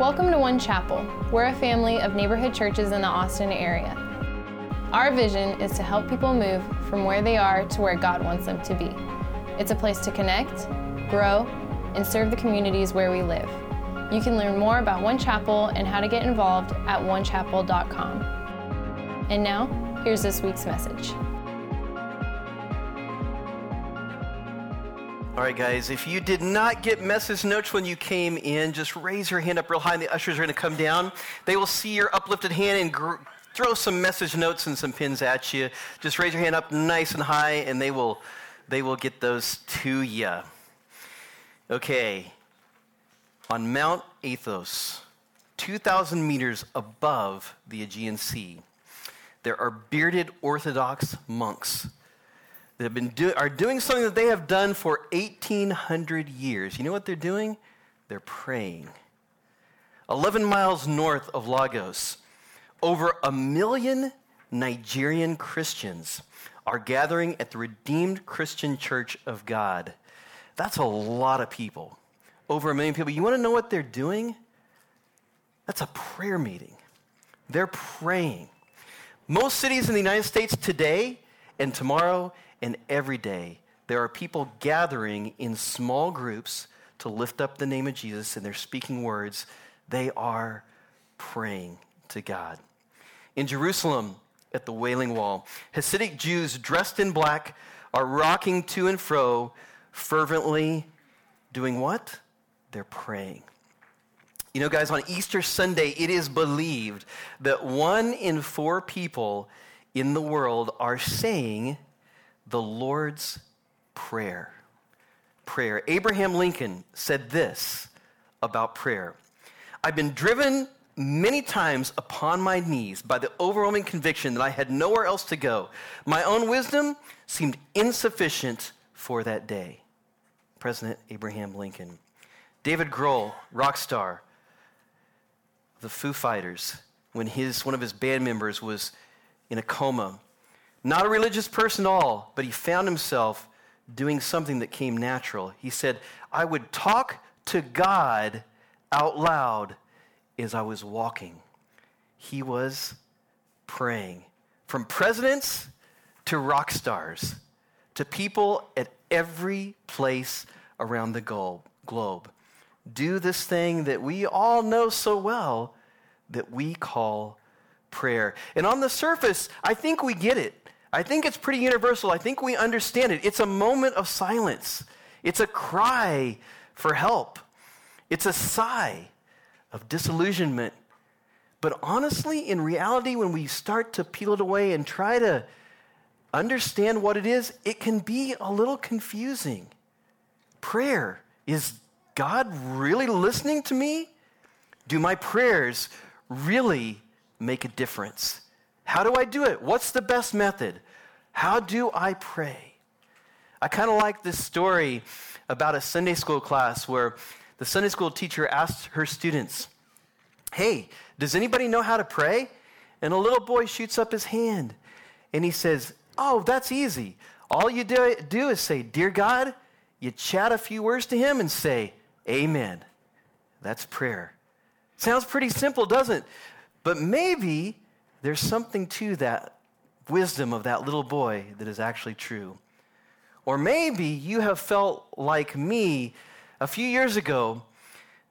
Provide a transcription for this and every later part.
Welcome to One Chapel. We're a family of neighborhood churches in the Austin area. Our vision is to help people move from where they are to where God wants them to be. It's a place to connect, grow, and serve the communities where we live. You can learn more about One Chapel and how to get involved at onechapel.com. And now, here's this week's message. All right, guys, if you did not get message notes when you came in, just raise your hand up real high, and the ushers are going to come down. They will see your uplifted hand and gr- throw some message notes and some pins at you. Just raise your hand up nice and high, and they will, they will get those to you. Okay, on Mount Athos, 2,000 meters above the Aegean Sea, there are bearded Orthodox monks that have been do- are doing something that they have done for 1,800 years. You know what they're doing? They're praying. 11 miles north of Lagos, over a million Nigerian Christians are gathering at the Redeemed Christian Church of God. That's a lot of people. Over a million people. You want to know what they're doing? That's a prayer meeting. They're praying. Most cities in the United States today and tomorrow and every day, there are people gathering in small groups to lift up the name of Jesus and they're speaking words. They are praying to God. In Jerusalem, at the Wailing Wall, Hasidic Jews dressed in black are rocking to and fro, fervently doing what? They're praying. You know, guys, on Easter Sunday, it is believed that one in four people in the world are saying the Lord's Prayer. Prayer. Abraham Lincoln said this about prayer I've been driven many times upon my knees by the overwhelming conviction that I had nowhere else to go. My own wisdom seemed insufficient for that day. President Abraham Lincoln. David Grohl, rock star, the Foo Fighters, when his, one of his band members was in a coma. Not a religious person at all, but he found himself doing something that came natural. He said, I would talk to God out loud as I was walking. He was praying. From presidents to rock stars to people at every place around the globe. Do this thing that we all know so well that we call prayer. And on the surface, I think we get it. I think it's pretty universal. I think we understand it. It's a moment of silence, it's a cry for help, it's a sigh of disillusionment. But honestly, in reality, when we start to peel it away and try to understand what it is, it can be a little confusing. Prayer is God really listening to me? Do my prayers really make a difference? How do I do it? What's the best method? How do I pray? I kind of like this story about a Sunday school class where the Sunday school teacher asked her students, Hey, does anybody know how to pray? And a little boy shoots up his hand and he says, Oh, that's easy. All you do, do is say, Dear God, you chat a few words to him and say, Amen. That's prayer. Sounds pretty simple, doesn't it? But maybe there's something to that wisdom of that little boy that is actually true. Or maybe you have felt like me a few years ago,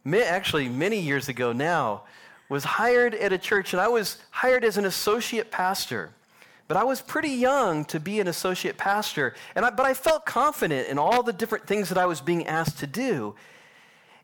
actually many years ago now, was hired at a church and I was hired as an associate pastor. But I was pretty young to be an associate pastor, and I, but I felt confident in all the different things that I was being asked to do.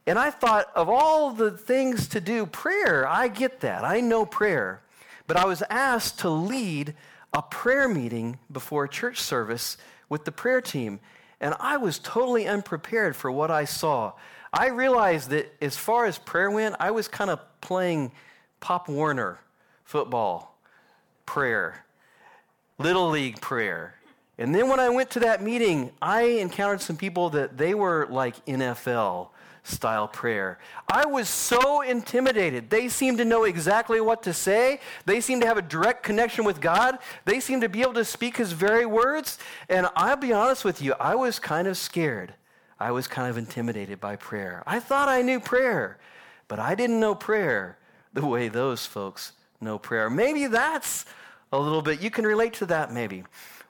And I thought, of all the things to do, prayer, I get that. I know prayer. But I was asked to lead a prayer meeting before a church service with the prayer team. And I was totally unprepared for what I saw. I realized that as far as prayer went, I was kind of playing Pop Warner football prayer, Little League prayer. And then when I went to that meeting, I encountered some people that they were like NFL style prayer. I was so intimidated. They seemed to know exactly what to say. They seemed to have a direct connection with God. They seemed to be able to speak His very words. And I'll be honest with you, I was kind of scared. I was kind of intimidated by prayer. I thought I knew prayer, but I didn't know prayer the way those folks know prayer. Maybe that's a little bit, you can relate to that maybe.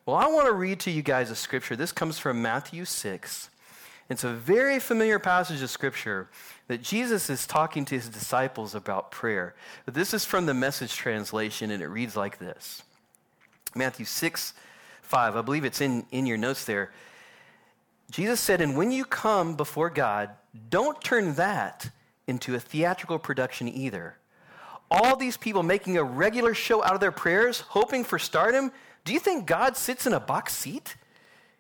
Well, I want to read to you guys a scripture. This comes from Matthew 6. It's a very familiar passage of scripture that Jesus is talking to his disciples about prayer. But this is from the message translation, and it reads like this Matthew 6, 5. I believe it's in, in your notes there. Jesus said, And when you come before God, don't turn that into a theatrical production either. All these people making a regular show out of their prayers, hoping for stardom, do you think God sits in a box seat?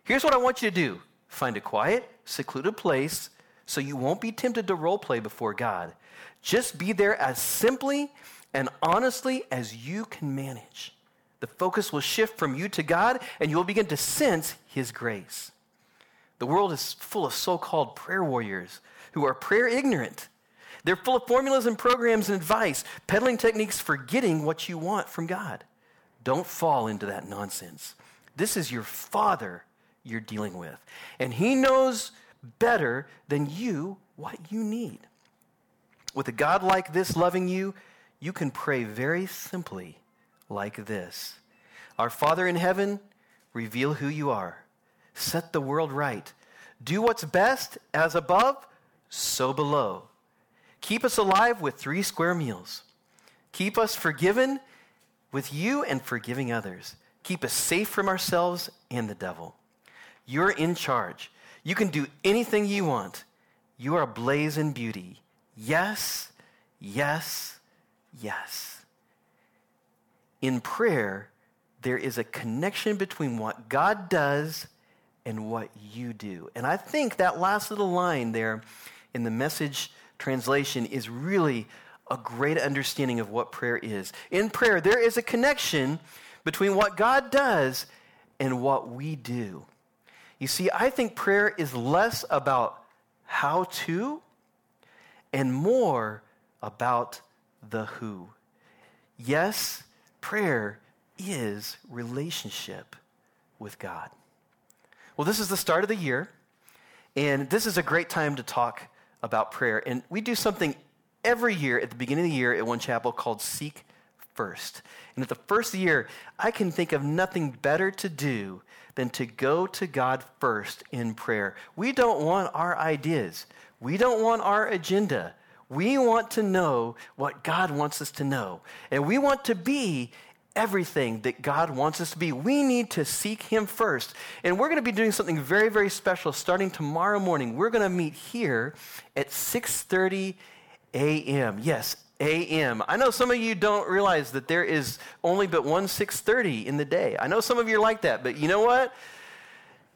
Here's what I want you to do find a quiet, secluded place so you won't be tempted to role play before God. Just be there as simply and honestly as you can manage. The focus will shift from you to God, and you'll begin to sense His grace. The world is full of so called prayer warriors who are prayer ignorant. They're full of formulas and programs and advice, peddling techniques for getting what you want from God. Don't fall into that nonsense. This is your Father you're dealing with, and He knows better than you what you need. With a God like this loving you, you can pray very simply like this Our Father in heaven, reveal who you are set the world right. Do what's best as above, so below. Keep us alive with three square meals. Keep us forgiven with you and forgiving others. Keep us safe from ourselves and the devil. You're in charge. You can do anything you want. You are ablaze in beauty. Yes, yes, yes. In prayer, there is a connection between what God does and what you do. And I think that last little line there in the message translation is really a great understanding of what prayer is. In prayer, there is a connection between what God does and what we do. You see, I think prayer is less about how to and more about the who. Yes, prayer is relationship with God. Well, this is the start of the year, and this is a great time to talk about prayer. And we do something every year at the beginning of the year at One Chapel called Seek First. And at the first year, I can think of nothing better to do than to go to God first in prayer. We don't want our ideas, we don't want our agenda. We want to know what God wants us to know. And we want to be everything that God wants us to be. We need to seek Him first. And we're going to be doing something very, very special starting tomorrow morning. We're going to meet here at 6:30 a.m. Yes, a.m. I know some of you don't realize that there is only but one 6:30 in the day. I know some of you are like that, but you know what?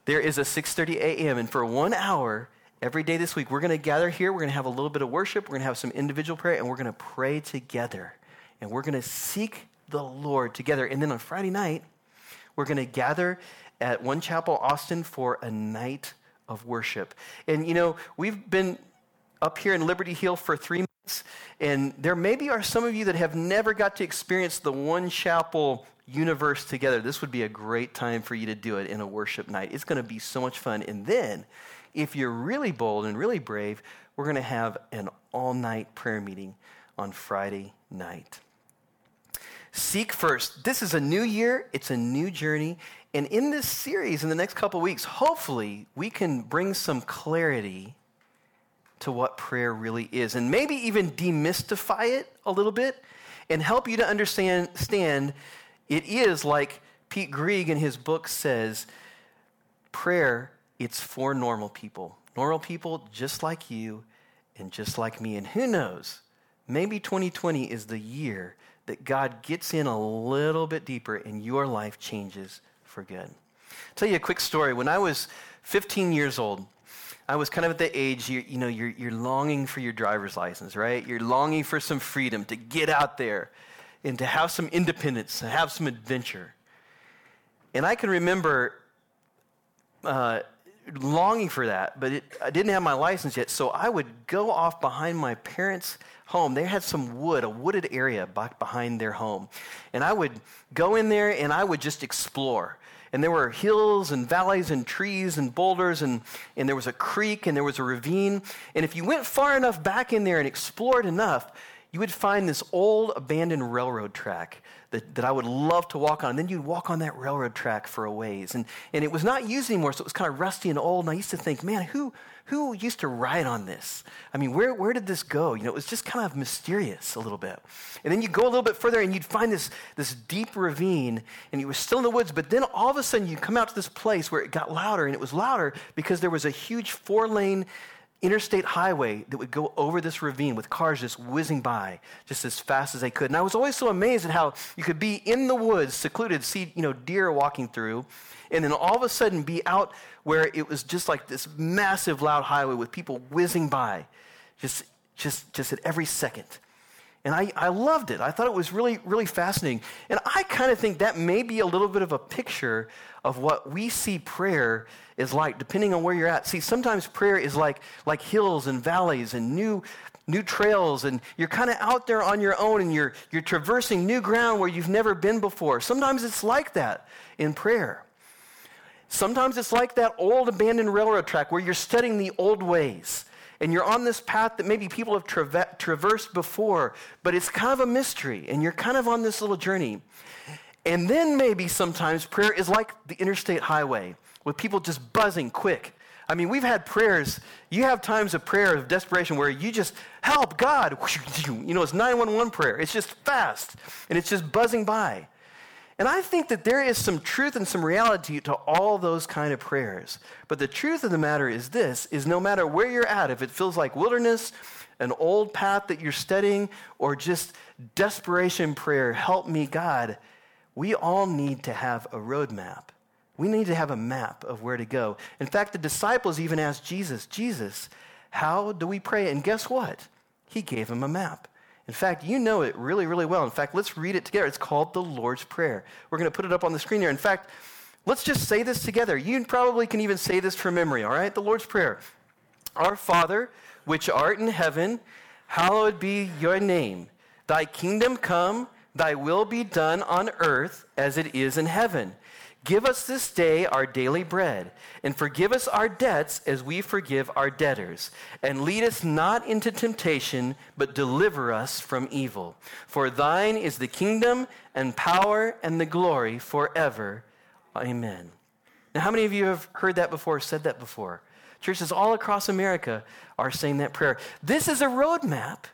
There is a 6:30 a.m. and for 1 hour every day this week we're going to gather here, we're going to have a little bit of worship, we're going to have some individual prayer and we're going to pray together. And we're going to seek the Lord together. And then on Friday night, we're going to gather at One Chapel Austin for a night of worship. And you know, we've been up here in Liberty Hill for three months, and there maybe are some of you that have never got to experience the One Chapel universe together. This would be a great time for you to do it in a worship night. It's going to be so much fun. And then, if you're really bold and really brave, we're going to have an all night prayer meeting on Friday night. Seek first. This is a new year, it's a new journey. And in this series, in the next couple weeks, hopefully we can bring some clarity to what prayer really is and maybe even demystify it a little bit and help you to understand stand, it is like Pete Greig in his book says prayer, it's for normal people. Normal people just like you and just like me. And who knows, maybe 2020 is the year that God gets in a little bit deeper and your life changes for good. I'll tell you a quick story. When I was 15 years old, I was kind of at the age, you, you know, you're, you're longing for your driver's license, right? You're longing for some freedom to get out there and to have some independence, to have some adventure. And I can remember uh, longing for that, but it, I didn't have my license yet, so I would go off behind my parents' home. They had some wood, a wooded area back behind their home. And I would go in there and I would just explore. And there were hills and valleys and trees and boulders, and, and there was a creek and there was a ravine. And if you went far enough back in there and explored enough, you would find this old abandoned railroad track that, that I would love to walk on. And then you'd walk on that railroad track for a ways. And, and it was not used anymore, so it was kind of rusty and old. And I used to think, man, who, who used to ride on this? I mean, where, where did this go? You know, it was just kind of mysterious a little bit. And then you go a little bit further and you'd find this, this deep ravine, and you were still in the woods, but then all of a sudden you'd come out to this place where it got louder, and it was louder because there was a huge four lane interstate highway that would go over this ravine with cars just whizzing by just as fast as they could. And I was always so amazed at how you could be in the woods, secluded, see, you know, deer walking through, and then all of a sudden be out where it was just like this massive loud highway with people whizzing by just just just at every second. And I, I loved it. I thought it was really, really fascinating. And I kind of think that may be a little bit of a picture of what we see prayer is like, depending on where you're at. See, sometimes prayer is like, like hills and valleys and new, new trails, and you're kind of out there on your own and you're, you're traversing new ground where you've never been before. Sometimes it's like that in prayer. Sometimes it's like that old abandoned railroad track where you're studying the old ways and you're on this path that maybe people have tra- traversed before, but it's kind of a mystery, and you're kind of on this little journey. And then maybe sometimes prayer is like the interstate highway with people just buzzing quick. I mean, we've had prayers. You have times of prayer of desperation where you just help God. You know, it's 911 prayer. It's just fast and it's just buzzing by. And I think that there is some truth and some reality to all those kind of prayers. But the truth of the matter is this is no matter where you're at, if it feels like wilderness, an old path that you're studying, or just desperation prayer, help me, God, we all need to have a roadmap. We need to have a map of where to go. In fact, the disciples even asked Jesus, Jesus, how do we pray? And guess what? He gave them a map. In fact, you know it really, really well. In fact, let's read it together. It's called the Lord's Prayer. We're going to put it up on the screen here. In fact, let's just say this together. You probably can even say this from memory, all right? The Lord's Prayer. Our Father, which art in heaven, hallowed be your name. Thy kingdom come, thy will be done on earth as it is in heaven. Give us this day our daily bread, and forgive us our debts as we forgive our debtors. And lead us not into temptation, but deliver us from evil. For thine is the kingdom, and power, and the glory forever. Amen. Now, how many of you have heard that before, said that before? Churches all across America are saying that prayer. This is a roadmap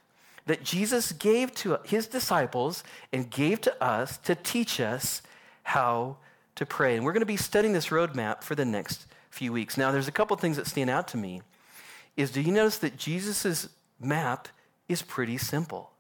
that Jesus gave to his disciples and gave to us to teach us how to pray. And we're going to be studying this roadmap for the next few weeks. Now, there's a couple things that stand out to me. Is do you notice that Jesus' map is pretty simple?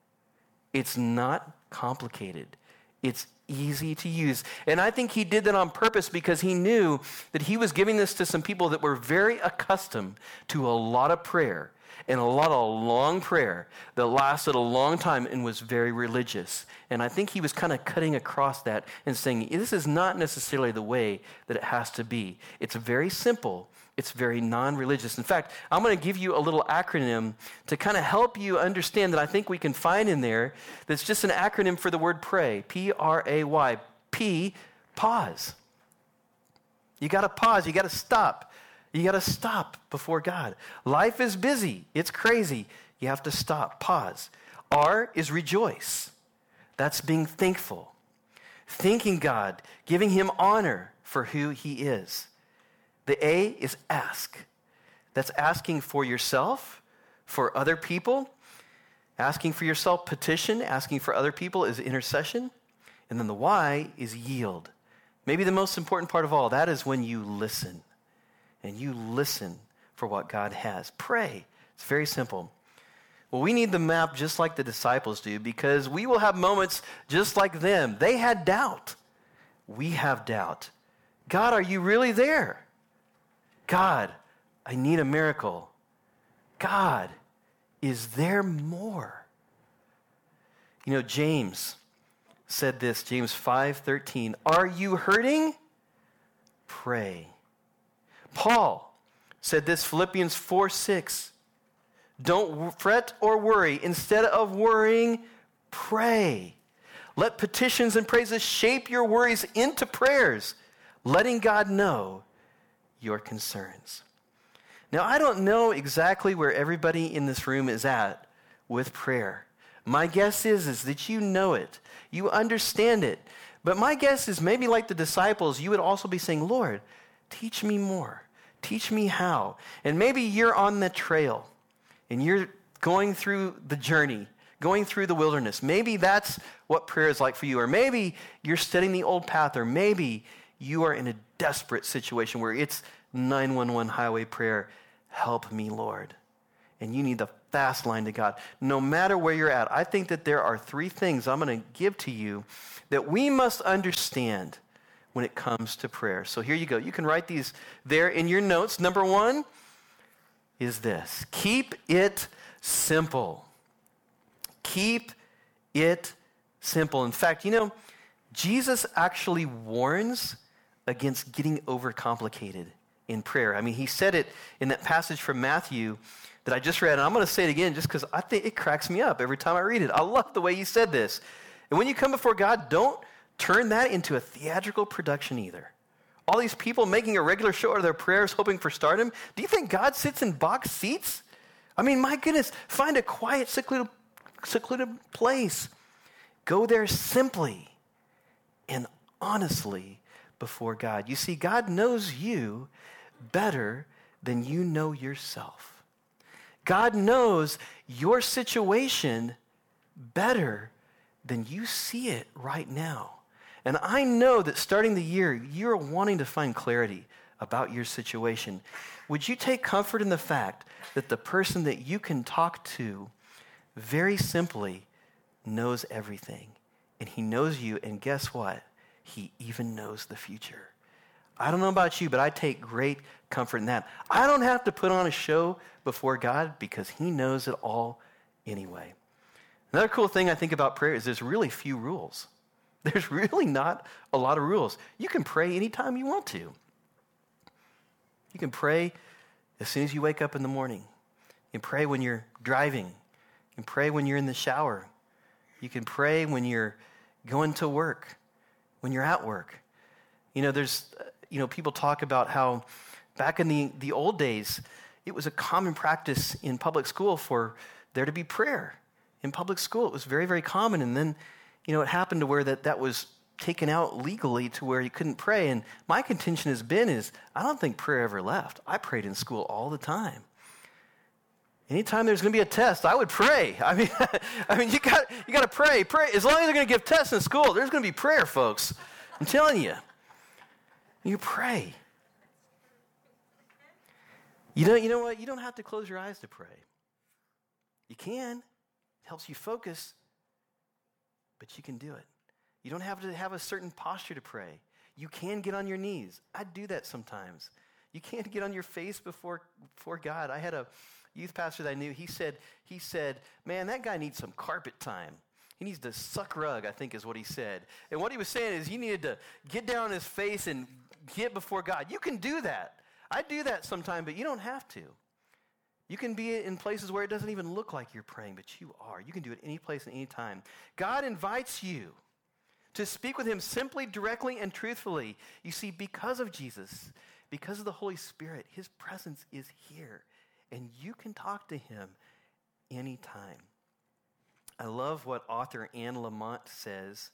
It's not complicated. It's easy to use. And I think he did that on purpose because he knew that he was giving this to some people that were very accustomed to a lot of prayer and a lot of long prayer that lasted a long time and was very religious. And I think he was kind of cutting across that and saying, this is not necessarily the way that it has to be. It's very simple. It's very non religious. In fact, I'm going to give you a little acronym to kind of help you understand that I think we can find in there that's just an acronym for the word pray P R A Y. P, pause. You got to pause, you got to stop. You got to stop before God. Life is busy, it's crazy. You have to stop, pause. R is rejoice. That's being thankful, thanking God, giving Him honor for who He is. The A is ask. That's asking for yourself, for other people. Asking for yourself, petition. Asking for other people is intercession. And then the Y is yield. Maybe the most important part of all, that is when you listen and you listen for what God has. Pray. It's very simple. Well, we need the map just like the disciples do because we will have moments just like them. They had doubt. We have doubt. God, are you really there? God, I need a miracle. God, is there more? You know, James said this, James 5:13, "Are you hurting? Pray." Paul said this, Philippians 4 6. Don't fret or worry. Instead of worrying, pray. Let petitions and praises shape your worries into prayers. letting God know your concerns. Now, I don't know exactly where everybody in this room is at with prayer. My guess is, is that you know it, you understand it. But my guess is maybe like the disciples, you would also be saying, Lord, teach me more. Teach me how. And maybe you're on the trail and you're going through the journey, going through the wilderness. Maybe that's what prayer is like for you. Or maybe you're studying the old path, or maybe you are in a desperate situation where it's 911 highway prayer Help me, Lord. And you need the fast line to God. No matter where you're at, I think that there are three things I'm going to give to you that we must understand when it comes to prayer. So here you go. You can write these there in your notes. Number one is this keep it simple. Keep it simple. In fact, you know, Jesus actually warns against getting overcomplicated in prayer. I mean, he said it in that passage from Matthew that I just read, and I'm going to say it again just because I think it cracks me up every time I read it. I love the way he said this. And when you come before God, don't turn that into a theatrical production either. All these people making a regular show of their prayers, hoping for stardom. Do you think God sits in box seats? I mean, my goodness, find a quiet, secluded, secluded place. Go there simply and honestly before God. You see, God knows you better than you know yourself. God knows your situation better than you see it right now. And I know that starting the year, you're wanting to find clarity about your situation. Would you take comfort in the fact that the person that you can talk to very simply knows everything? And he knows you, and guess what? He even knows the future. I don't know about you, but I take great comfort in that. I don't have to put on a show before God because He knows it all anyway. Another cool thing I think about prayer is there's really few rules. There's really not a lot of rules. You can pray anytime you want to. You can pray as soon as you wake up in the morning. You can pray when you're driving. You can pray when you're in the shower. You can pray when you're going to work, when you're at work. You know, there's, uh, you know, people talk about how back in the, the old days, it was a common practice in public school for there to be prayer. In public school, it was very, very common. And then, you know, it happened to where that, that was taken out legally to where you couldn't pray. And my contention has been is I don't think prayer ever left. I prayed in school all the time. Anytime there's going to be a test, I would pray. I mean, I mean, you got you got to pray. Pray as long as they're going to give tests in school. There's going to be prayer, folks. I'm telling you. You pray. You know, you know what? You don't have to close your eyes to pray. You can. It helps you focus, but you can do it. You don't have to have a certain posture to pray. You can get on your knees. I do that sometimes. You can't get on your face before, before God. I had a youth pastor that I knew. He said, he said, man, that guy needs some carpet time. He needs to suck rug, I think is what he said. And what he was saying is he needed to get down on his face and get before God. You can do that. I do that sometimes, but you don't have to. You can be in places where it doesn't even look like you're praying, but you are. You can do it any place and any time. God invites you to speak with Him simply, directly, and truthfully. You see, because of Jesus, because of the Holy Spirit, His presence is here, and you can talk to Him anytime. I love what author Anne Lamott says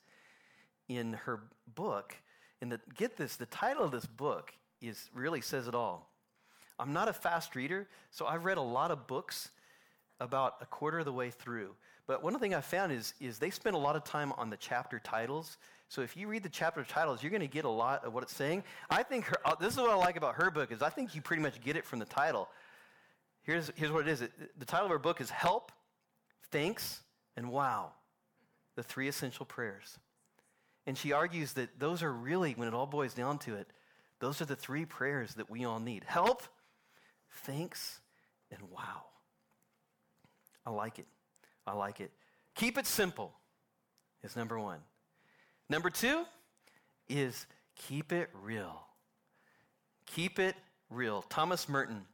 in her book. And the, get this, the title of this book is really says it all. I'm not a fast reader, so I've read a lot of books about a quarter of the way through. But one thing I found is, is they spend a lot of time on the chapter titles. So if you read the chapter titles, you're going to get a lot of what it's saying. I think her, uh, this is what I like about her book is I think you pretty much get it from the title. Here's, here's what it is. The title of her book is Help, Thanks, and Wow, the three essential prayers. And she argues that those are really, when it all boils down to it, those are the three prayers that we all need help, thanks, and wow. I like it. I like it. Keep it simple is number one. Number two is keep it real. Keep it real. Thomas Merton,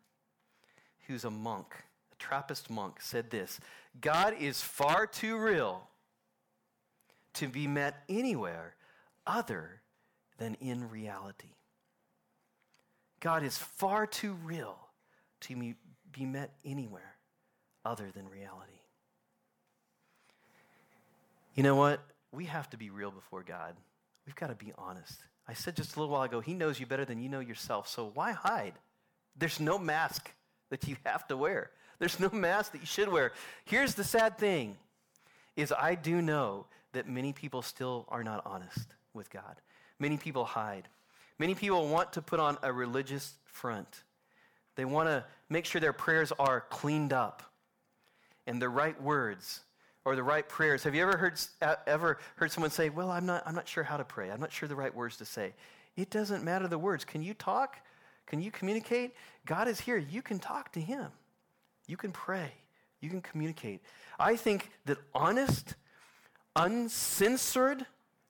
who's a monk, a Trappist monk, said this God is far too real to be met anywhere other than in reality. God is far too real to be met anywhere other than reality. You know what? We have to be real before God. We've got to be honest. I said just a little while ago, He knows you better than you know yourself, so why hide? There's no mask that you have to wear. There's no mask that you should wear. Here's the sad thing is I do know that many people still are not honest with God. Many people hide. Many people want to put on a religious front. They want to make sure their prayers are cleaned up and the right words or the right prayers. Have you ever heard, ever heard someone say, Well, I'm not, I'm not sure how to pray. I'm not sure the right words to say. It doesn't matter the words. Can you talk? Can you communicate? God is here. You can talk to Him. You can pray. You can communicate. I think that honest, uncensored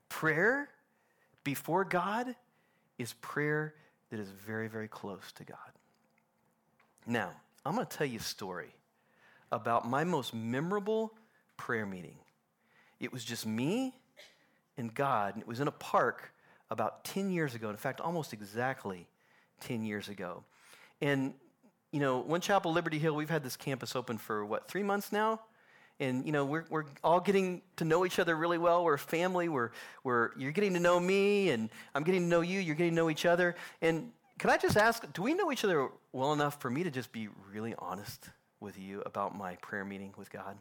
prayer before God is prayer that is very, very close to God. Now, I'm going to tell you a story about my most memorable prayer meeting. It was just me and God, and it was in a park about 10 years ago. In fact, almost exactly 10 years ago. And, you know, One Chapel Liberty Hill, we've had this campus open for what, three months now? And, you know, we're, we're all getting to know each other really well. We're a family. We're, we're, you're getting to know me, and I'm getting to know you. You're getting to know each other. And can I just ask, do we know each other well enough for me to just be really honest with you about my prayer meeting with God?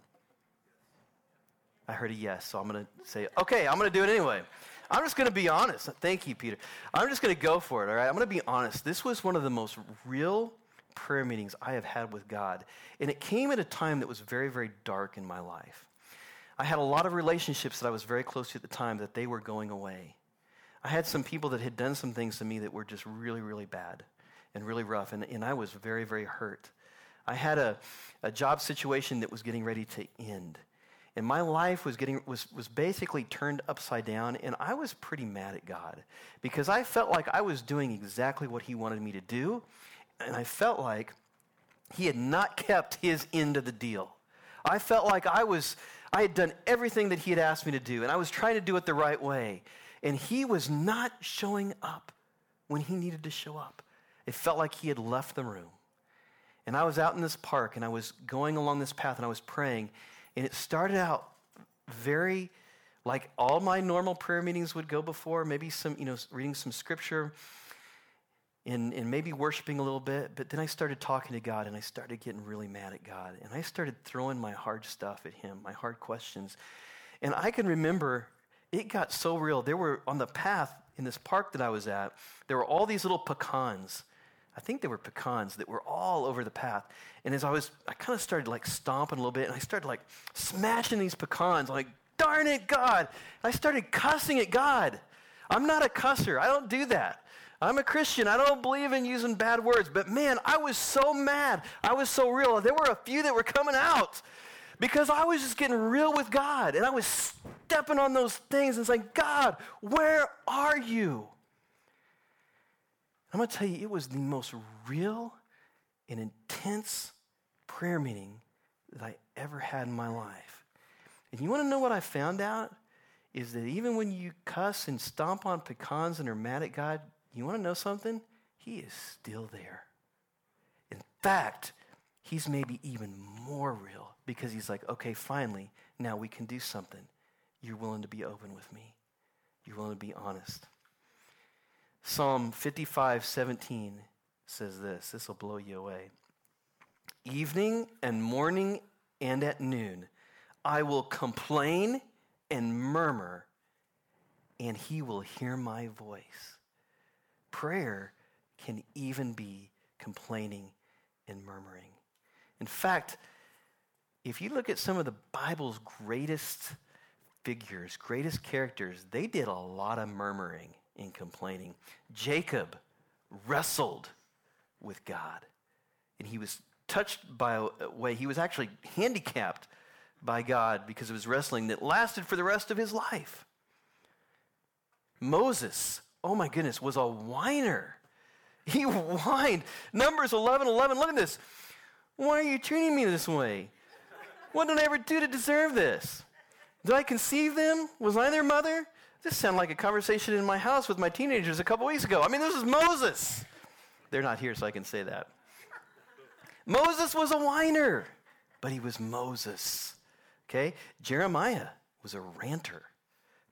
I heard a yes, so I'm going to say, okay, I'm going to do it anyway. I'm just going to be honest. Thank you, Peter. I'm just going to go for it, all right? I'm going to be honest. This was one of the most real prayer meetings I have had with God. And it came at a time that was very, very dark in my life. I had a lot of relationships that I was very close to at the time that they were going away. I had some people that had done some things to me that were just really, really bad and really rough, and, and I was very, very hurt. I had a, a job situation that was getting ready to end. And my life was, getting, was, was basically turned upside down, and I was pretty mad at God because I felt like I was doing exactly what He wanted me to do, and I felt like He had not kept His end of the deal. I felt like I was, I had done everything that He had asked me to do, and I was trying to do it the right way. And he was not showing up when he needed to show up. It felt like he had left the room. And I was out in this park and I was going along this path and I was praying. And it started out very like all my normal prayer meetings would go before, maybe some, you know, reading some scripture and, and maybe worshiping a little bit. But then I started talking to God and I started getting really mad at God. And I started throwing my hard stuff at him, my hard questions. And I can remember it got so real. There were on the path in this park that I was at, there were all these little pecans. I think they were pecans that were all over the path. And as I was, I kind of started like stomping a little bit and I started like smashing these pecans. I'm like, darn it, God. I started cussing at God. I'm not a cusser. I don't do that. I'm a Christian. I don't believe in using bad words. But man, I was so mad. I was so real. There were a few that were coming out because I was just getting real with God and I was stepping on those things and saying, God, where are you? I'm going to tell you, it was the most real and intense prayer meeting that I ever had in my life. And you want to know what I found out? Is that even when you cuss and stomp on pecans and are mad at God, you want to know something? He is still there. In fact, he's maybe even more real because he's like, okay, finally, now we can do something. You're willing to be open with me, you're willing to be honest. Psalm 55 17 says this this will blow you away. Evening and morning and at noon, I will complain and murmur, and he will hear my voice. Prayer can even be complaining and murmuring. In fact, if you look at some of the Bible's greatest figures, greatest characters, they did a lot of murmuring and complaining. Jacob wrestled with God, and he was touched by a way, he was actually handicapped by God because of his wrestling that lasted for the rest of his life. Moses, oh my goodness, was a whiner. He whined. Numbers 11 11. Look at this. Why are you treating me this way? What did I ever do to deserve this? Did I conceive them? Was I their mother? This sounded like a conversation in my house with my teenagers a couple weeks ago. I mean, this is Moses. They're not here, so I can say that. Moses was a whiner, but he was Moses. Okay? Jeremiah was a ranter.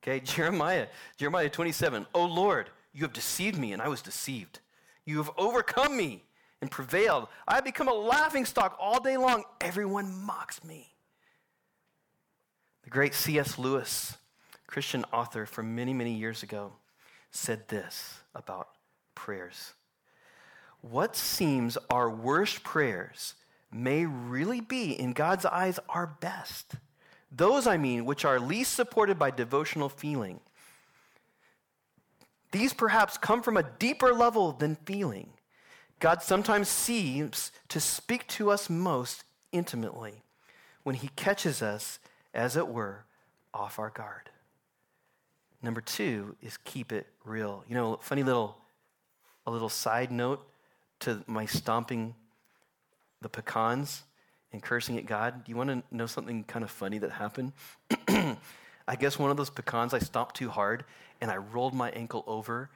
Okay? Jeremiah, Jeremiah 27. Oh Lord, you have deceived me, and I was deceived. You have overcome me and prevailed. I have become a laughing stock all day long. Everyone mocks me. The great C.S. Lewis, Christian author from many, many years ago, said this about prayers. What seems our worst prayers may really be, in God's eyes, our best. Those, I mean, which are least supported by devotional feeling. These perhaps come from a deeper level than feeling. God sometimes seems to speak to us most intimately when he catches us, as it were, off our guard. Number two is keep it real. You know, funny little, a little side note to my stomping the pecans and cursing at God. Do you want to know something kind of funny that happened? I guess one of those pecans I stomped too hard and I rolled my ankle over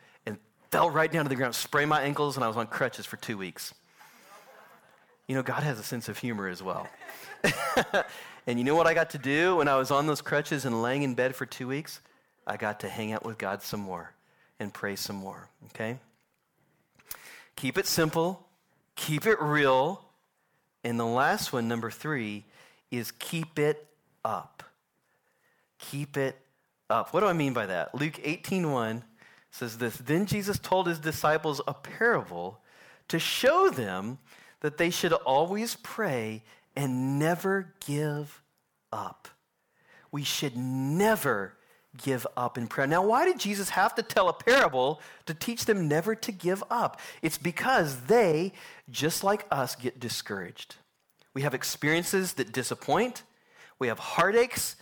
fell right down to the ground, sprained my ankles, and I was on crutches for two weeks. You know, God has a sense of humor as well. and you know what I got to do when I was on those crutches and laying in bed for two weeks? I got to hang out with God some more and pray some more, okay? Keep it simple, keep it real. And the last one, number three, is keep it up. Keep it up. What do I mean by that? Luke 18:1 says this, then Jesus told his disciples a parable to show them that they should always pray and never give up. We should never give up in prayer. Now, why did Jesus have to tell a parable to teach them never to give up? It's because they, just like us, get discouraged. We have experiences that disappoint, we have heartaches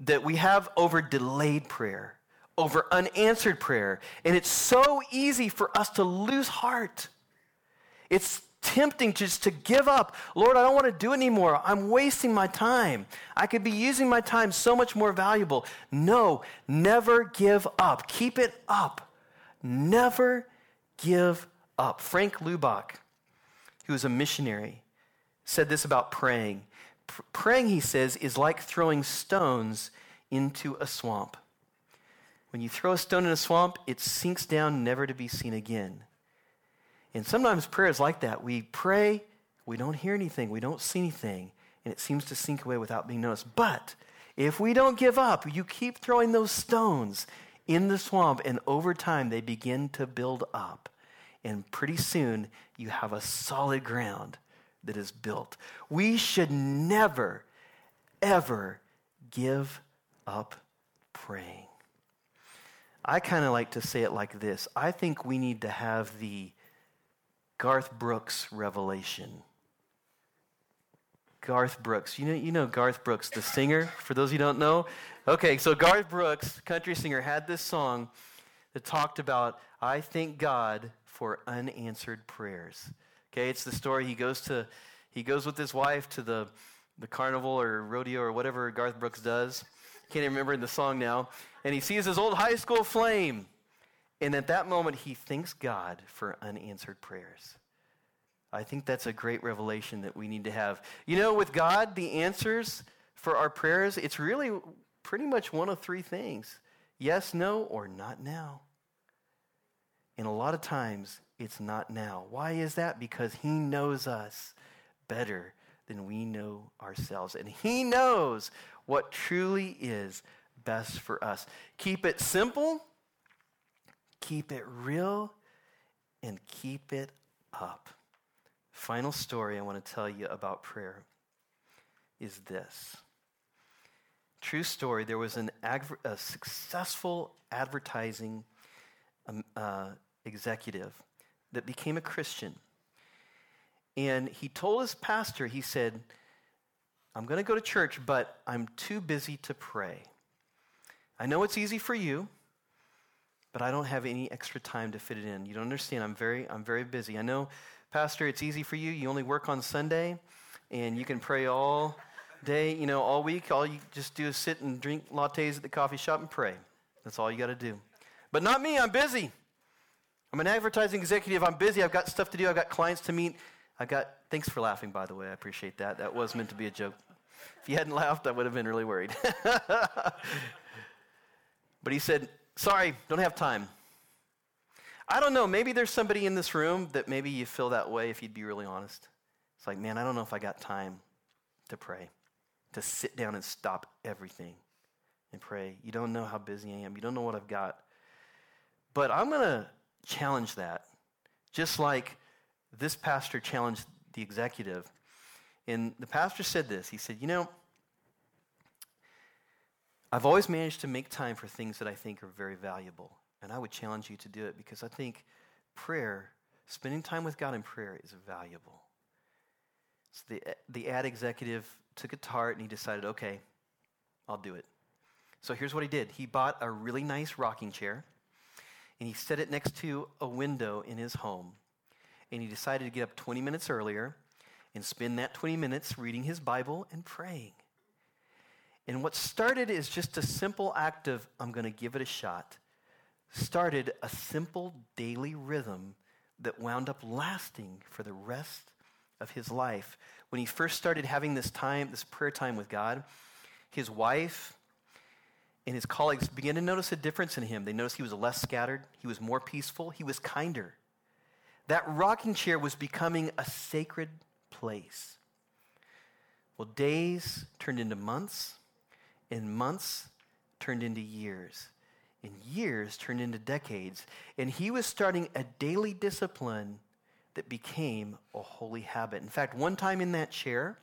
that we have over delayed prayer, over unanswered prayer. And it's so easy for us to lose heart. It's tempting just to give up. Lord, I don't want to do it anymore. I'm wasting my time. I could be using my time so much more valuable. No, never give up. Keep it up. Never give up. Frank Laubach, who was a missionary, said this about praying. Praying, he says, is like throwing stones into a swamp. When you throw a stone in a swamp, it sinks down, never to be seen again. And sometimes prayer is like that. We pray, we don't hear anything, we don't see anything, and it seems to sink away without being noticed. But if we don't give up, you keep throwing those stones in the swamp, and over time they begin to build up. And pretty soon you have a solid ground that is built. We should never, ever give up praying. I kind of like to say it like this I think we need to have the Garth Brooks revelation. Garth Brooks. You know, you know Garth Brooks, the singer, for those who don't know? Okay, so Garth Brooks, country singer, had this song that talked about, I thank God for unanswered prayers. Okay, it's the story. He goes to he goes with his wife to the, the carnival or rodeo or whatever Garth Brooks does. Can't even remember the song now. And he sees his old high school flame and at that moment, he thanks God for unanswered prayers. I think that's a great revelation that we need to have. You know, with God, the answers for our prayers, it's really pretty much one of three things yes, no, or not now. And a lot of times, it's not now. Why is that? Because He knows us better than we know ourselves. And He knows what truly is best for us. Keep it simple keep it real, and keep it up. Final story I want to tell you about prayer is this. True story, there was an a successful advertising um, uh, executive that became a Christian. And he told his pastor, he said, I'm going to go to church, but I'm too busy to pray. I know it's easy for you but I don't have any extra time to fit it in. You don't understand. I'm very, I'm very busy. I know, Pastor, it's easy for you. You only work on Sunday, and you can pray all day, you know, all week. All you just do is sit and drink lattes at the coffee shop and pray. That's all you got to do. But not me. I'm busy. I'm an advertising executive. I'm busy. I've got stuff to do. I've got clients to meet. I've got, thanks for laughing, by the way. I appreciate that. That was meant to be a joke. If you hadn't laughed, I would have been really worried. but he said, sorry, don't have time. I don't know. Maybe there's somebody in this room that maybe you feel that way if you'd be really honest. It's like, man, I don't know if I got time to pray, to sit down and stop everything and pray. You don't know how busy I am. You don't know what I've got. But I'm going to challenge that, just like this pastor challenged the executive. And the pastor said this He said, You know, I've always managed to make time for things that I think are very valuable. And I would challenge you to do it because I think prayer, spending time with God in prayer, is valuable. So the, the ad executive took it to heart and he decided, okay, I'll do it. So here's what he did he bought a really nice rocking chair and he set it next to a window in his home. And he decided to get up 20 minutes earlier and spend that 20 minutes reading his Bible and praying. And what started as just a simple act of, I'm going to give it a shot, started a simple daily rhythm that wound up lasting for the rest of his life. When he first started having this time, this prayer time with God, his wife and his colleagues began to notice a difference in him. They noticed he was less scattered, he was more peaceful, he was kinder. That rocking chair was becoming a sacred place. Well, days turned into months, and months turned into years, and years turned into decades. And he was starting a daily discipline that became a holy habit. In fact, one time in that chair,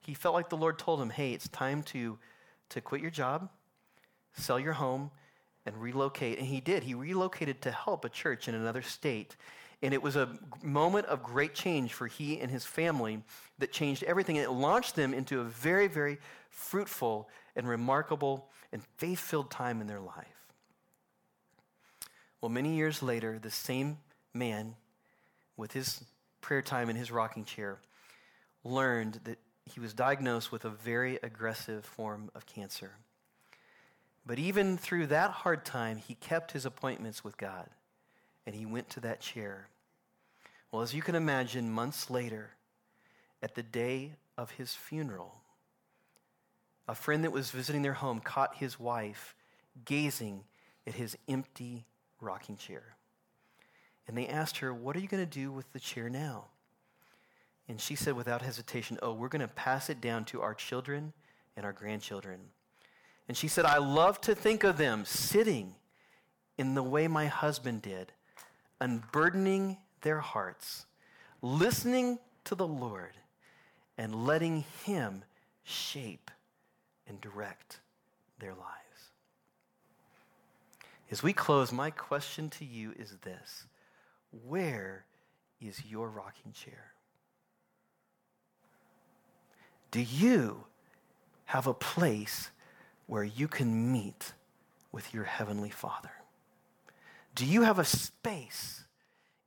he felt like the Lord told him, Hey, it's time to, to quit your job, sell your home, and relocate. And he did. He relocated to help a church in another state. And it was a moment of great change for he and his family that changed everything. And it launched them into a very, very fruitful and remarkable and faith filled time in their life. Well, many years later, the same man with his prayer time in his rocking chair learned that he was diagnosed with a very aggressive form of cancer. But even through that hard time, he kept his appointments with God and he went to that chair. Well, as you can imagine, months later, at the day of his funeral, a friend that was visiting their home caught his wife gazing at his empty rocking chair. And they asked her, What are you going to do with the chair now? And she said without hesitation, Oh, we're going to pass it down to our children and our grandchildren. And she said, I love to think of them sitting in the way my husband did, unburdening their hearts, listening to the Lord, and letting Him shape and direct their lives. As we close, my question to you is this Where is your rocking chair? Do you have a place where you can meet with your Heavenly Father? Do you have a space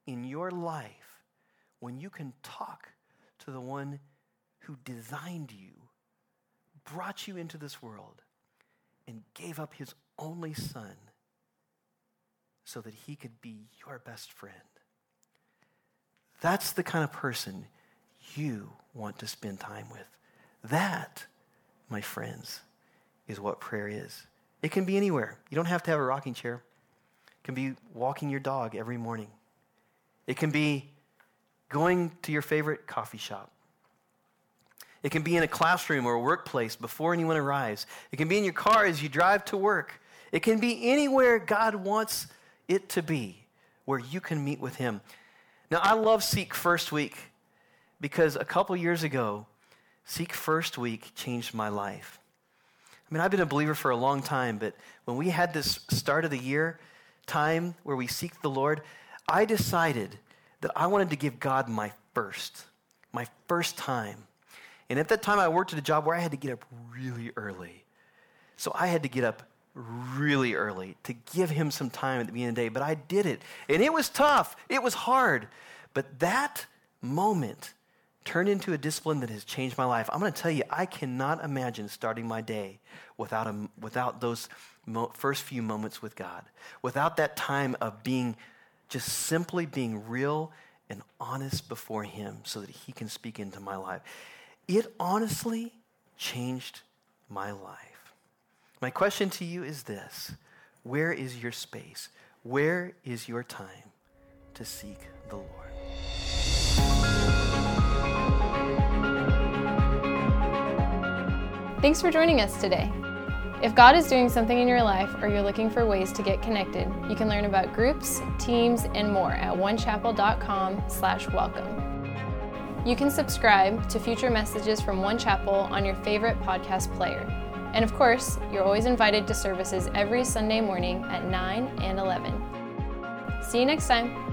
in your life when you can talk to the one who designed you, brought you into this world, and gave up his only son so that he could be your best friend? That's the kind of person you want to spend time with. That, my friends, is what prayer is. It can be anywhere. You don't have to have a rocking chair. Can be walking your dog every morning. It can be going to your favorite coffee shop. It can be in a classroom or a workplace before anyone arrives. It can be in your car as you drive to work. It can be anywhere God wants it to be where you can meet with Him. Now, I love Seek First Week because a couple years ago, Seek First Week changed my life. I mean, I've been a believer for a long time, but when we had this start of the year time where we seek the Lord, I decided that I wanted to give God my first, my first time. And at that time, I worked at a job where I had to get up really early. So I had to get up really early to give him some time at the beginning of the day. But I did it. And it was tough, it was hard. But that moment turned into a discipline that has changed my life. I'm going to tell you, I cannot imagine starting my day without, a, without those mo- first few moments with God, without that time of being just simply being real and honest before Him so that He can speak into my life. It honestly changed my life. My question to you is this Where is your space? Where is your time to seek the Lord? Thanks for joining us today. If God is doing something in your life or you're looking for ways to get connected, you can learn about groups, teams, and more at onechapel.com/welcome. You can subscribe to future messages from One Chapel on your favorite podcast player. And of course, you're always invited to services every Sunday morning at 9 and 11. See you next time.